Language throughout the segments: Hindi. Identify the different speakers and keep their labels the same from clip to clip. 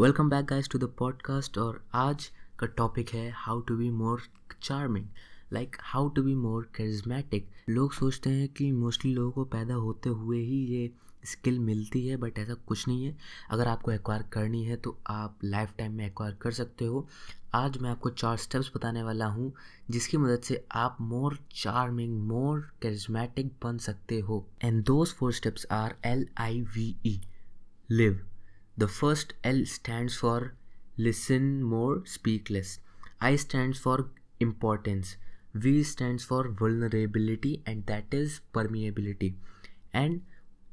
Speaker 1: Welcome back guys to the podcast और आज का टॉपिक है how to be more charming like how to be more charismatic लोग सोचते हैं कि मोस्टली लोगों को पैदा होते हुए ही ये स्किल मिलती है बट ऐसा कुछ नहीं है। अगर आपको एक्वायर करनी है तो आप लाइफ टाइम में एक्वायर कर सकते हो। आज मैं आपको चार स्टेप्स बताने वाला हूँ, जिसकी मदद से आप मोर चार्मिंग मोर करिज्मेटिक बन सकते हो। And those four steps are L I V E live The first L stands for listen more, speak less. I stands for importance. V stands for vulnerability and that is permeability. And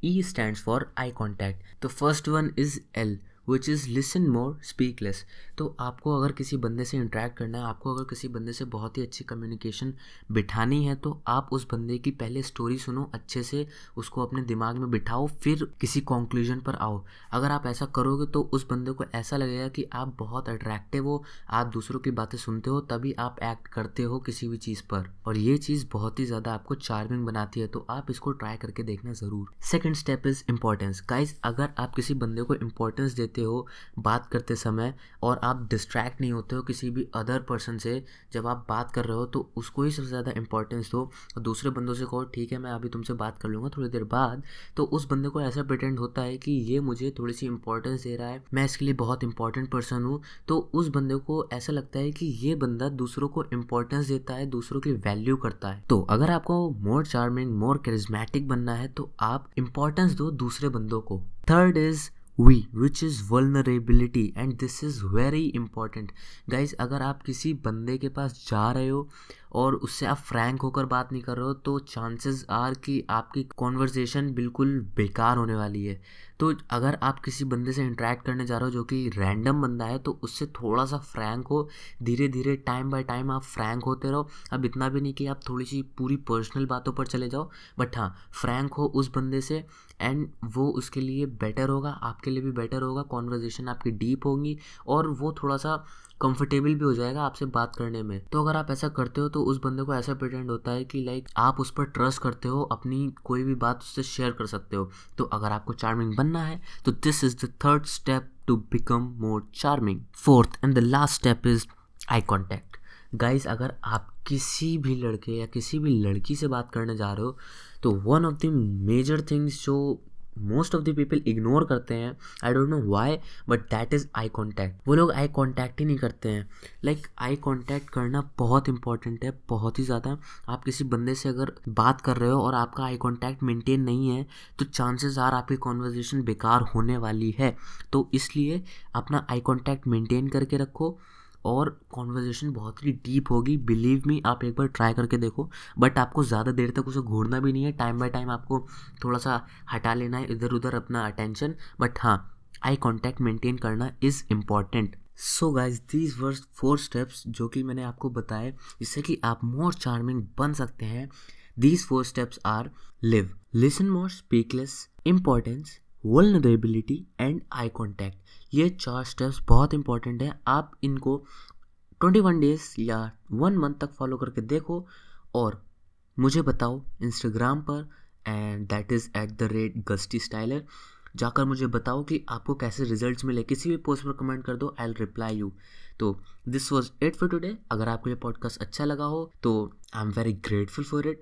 Speaker 1: E stands for eye contact. The first one is L which is listen more speak less तो आपको अगर किसी बंदे से इंटरेक्ट करना है, आपको अगर किसी बंदे से बहुत ही अच्छी कम्युनिकेशन बिठानी है तो आप उस बंदे की पहले स्टोरी सुनो, अच्छे से उसको अपने दिमाग में बिठाओ, फिर किसी कॉन्क्लूजन पर आओ। अगर आप ऐसा करोगे तो उस बंदे को ऐसा लगेगा कि आप बहुत अट्रैक्टिव हो, आप दूसरों की बातें सुनते हो, तभी आप एक्ट करते हो किसी भी चीज़ पर। और ये चीज़ बहुत ही ज़्यादा आपको चार्मिंग बनाती है तो आप इसको ट्राई करके देखना ज़रूर। Second step is importance guys अगर आप किसी बंदे को इंपॉर्टेंस देते देते हो बात करते समय और आप डिस्ट्रैक्ट नहीं होते हो किसी भी अदर पर्सन से, जब आप बात कर रहे हो तो उसको ही सबसे ज़्यादा इंपॉर्टेंस दो। और दूसरे बंदों से कहो, ठीक है, मैं अभी तुमसे बात कर लूँगा थोड़ी देर बाद। तो उस बंदे को ऐसा प्रटेंड होता है कि ये मुझे थोड़ी सी इंपॉर्टेंस दे रहा है। मैं इसके लिए बहुत इंपॉर्टेंट पर्सन हूँ। तो उस बंदे को ऐसा लगता है कि ये बंदा दूसरों को इंपॉर्टेंस देता है, दूसरों की वैल्यू करता है। तो अगर आपको मोर चार्मिंग मोर करिज्मेटिक बनना है तो आप इंपॉर्टेंस दो दूसरे बंदों को। Third is V which is vulnerability and this is very important guys अगर आप किसी बंदे के पास जा रहे हो और उससे आप फ्रैंक होकर बात नहीं कर रहे हो तो चांसेस आर कि आपकी कॉन्वर्जेसन बिल्कुल बेकार होने वाली है। तो अगर आप किसी बंदे से इंटरेक्ट करने जा रहे हो जो कि रैंडम बंदा है तो उससे थोड़ा सा फ्रैंक हो। धीरे धीरे टाइम बाय टाइम आप फ्रैंक होते रहो। अब इतना भी नहीं कि आप थोड़ी सी पूरी पर्सनल बातों पर चले जाओ बट हाँ फ्रैंक हो उस बंदे से एंड वो उसके लिए बेटर होगा, आपके लिए भी बेटर होगा कॉन्वर्जेसन आपकी डीप होगी और वो थोड़ा सा कंफर्टेबल भी हो जाएगा आपसे बात करने में। तो अगर आप ऐसा करते हो तो उस बंदे को ऐसा प्रिटेंड होता है कि लाइक आप उस पर ट्रस्ट करते हो, अपनी कोई भी बात उससे शेयर कर सकते हो। तो अगर आपको चार्मिंग बनना है तो this is the third step to become more charming fourth and the last step is eye contact guys अगर आप किसी भी लड़के या किसी भी लड़की से बात करने जा रहे हो तो one of the major things जो most of the people ignore करते हैं. I don't know why but that is eye contact वो लोग आई कॉन्टैक्ट ही नहीं करते हैं. लाइक आई कॉन्टैक्ट करना बहुत इंपॉर्टेंट है, बहुत ही ज़्यादा. आप किसी बंदे से अगर बात कर रहे हो और आपका आई कॉन्टैक्ट मेंटेन नहीं है तो चांसेस आर आपकी कॉन्वर्जेसन बेकार होने वाली है. तो इसलिए अपना आई कॉन्टैक्ट मेंटेन करके रखो. और कॉन्वर्जेशन बहुत ही डीप होगी। बिलीव मी आप एक बार ट्राई करके देखो। बट आपको ज़्यादा देर तक उसे घूरना भी नहीं है। टाइम बाय टाइम आपको थोड़ा सा हटा लेना है इधर उधर अपना अटेंशन बट हाँ आई कॉन्टैक्ट मेंटेन करना is important so guys these were four steps जो कि मैंने आपको बताए, जिससे कि आप मोर चार्मिंग बन सकते हैं। These four steps are live listen more speak less importance vulnerability and eye contact ये चार स्टेप्स बहुत इंपॉर्टेंट है। आप इनको ट्वेंटी वन डेज़ या वन मंथ तक फॉलो करके देखो और मुझे बताओ इंस्टाग्राम पर and that is at the rate gusty styler जाकर मुझे बताओ कि आपको कैसे रिजल्ट्स मिले। किसी भी पोस्ट पर कमेंट कर दो आई एल रिप्लाई यू तो this was it for today अगर आपको ये पॉडकास्ट अच्छा लगा हो तो I am very grateful for it